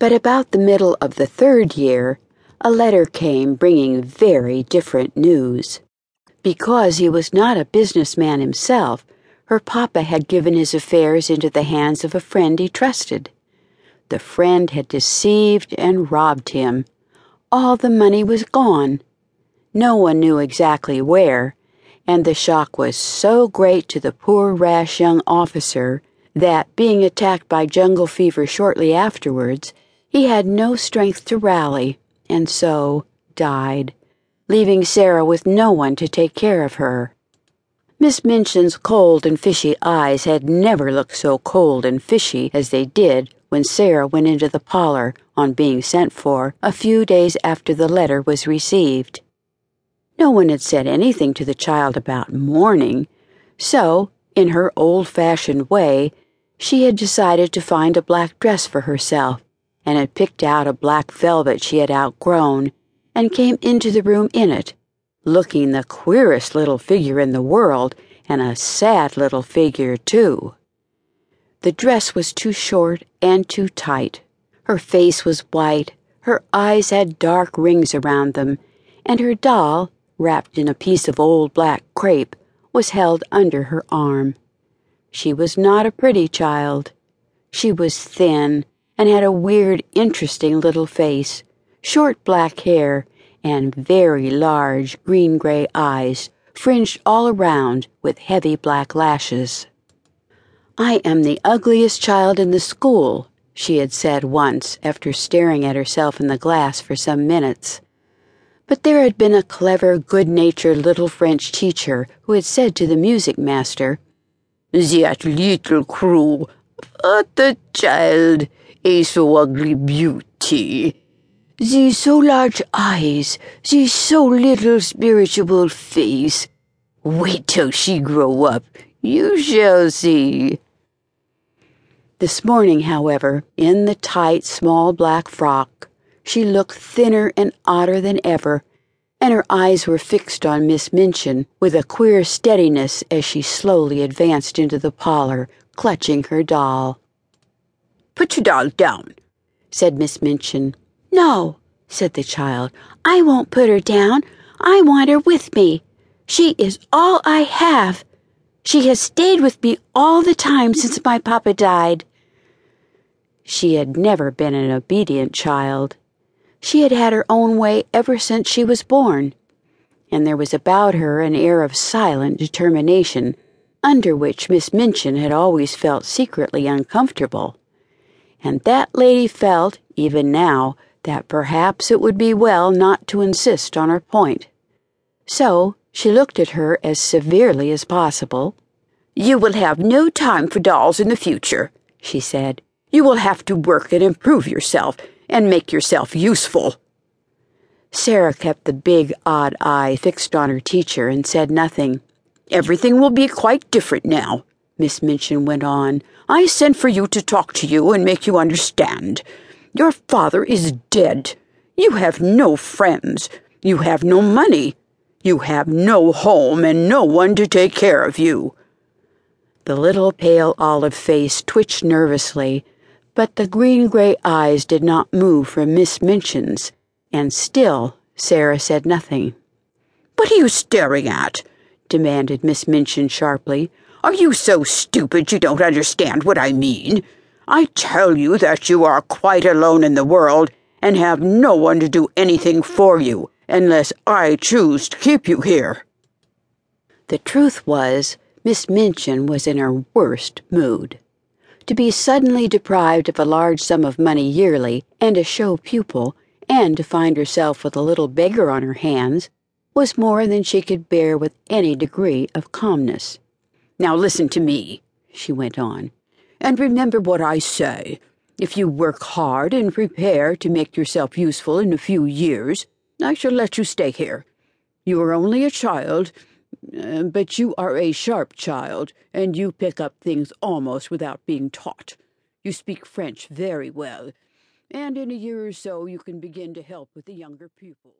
But about the middle of the third year, a letter came bringing very different news. Because he was not a businessman himself, her papa had given his affairs into the hands of a friend he trusted. The friend had deceived and robbed him. All the money was gone. No one knew exactly where, and the shock was so great to the poor, rash young officer that, being attacked by jungle fever shortly afterwards, he had no strength to rally, and so died, leaving Sara with no one to take care of her. Miss Minchin's cold and fishy eyes had never looked so cold and fishy as they did when Sara went into the parlor on being sent for a few days after the letter was received. No one had said anything to the child about mourning, so, in her old fashioned way, she had decided to find a black dress for herself and had picked out a black velvet she had outgrown, and came into the room in it, looking the queerest little figure in the world, and a sad little figure, too. The dress was too short and too tight. Her face was white, her eyes had dark rings around them, and her doll, wrapped in a piece of old black crepe, was held under her arm. She was not a pretty child. She was thin and had a weird, interesting little face, short black hair, and very large green gray eyes, fringed all around with heavy black lashes. I am the ugliest child in the school, she had said once after staring at herself in the glass for some minutes. But there had been a clever, good natured little French teacher who had said to the music master, That little Crewe, but the child a so ugly beauty. The so large eyes, the so little spiritual face. Wait till she grow up, you shall see. This morning, however, in the tight, small black frock, she looked thinner and odder than ever, and her eyes were fixed on Miss Minchin with a queer steadiness as she slowly advanced into the parlor, clutching her doll. Put your doll down, said Miss Minchin. No, said the child. I won't put her down. I want her with me. She is all I have. She has stayed with me all the time since my papa died. She had never been an obedient child. She had had her own way ever since she was born, and there was about her an air of silent determination under which Miss Minchin had always felt secretly uncomfortable and that lady felt, even now, that perhaps it would be well not to insist on her point. So she looked at her as severely as possible. You will have no time for dolls in the future, she said. You will have to work and improve yourself and make yourself useful. Sara kept the big, odd eye fixed on her teacher and said nothing. Everything will be quite different now, Miss Minchin went on. I sent for you to talk to you and make you understand. Your father is dead. You have no friends. You have no money. You have no home and no one to take care of you. The little pale olive face twitched nervously, but the green gray eyes did not move from Miss Minchin's, and still Sara said nothing. What are you staring at? demanded Miss Minchin sharply. Are you so stupid you don't understand what I mean? I tell you that you are quite alone in the world and have no one to do anything for you unless I choose to keep you here. The truth was, Miss Minchin was in her worst mood. To be suddenly deprived of a large sum of money yearly and a show pupil, and to find herself with a little beggar on her hands, was more than she could bear with any degree of calmness. Now listen to me, she went on, and remember what I say. If you work hard and prepare to make yourself useful in a few years, I shall let you stay here. You are only a child, uh, but you are a sharp child, and you pick up things almost without being taught. You speak French very well, and in a year or so you can begin to help with the younger pupils.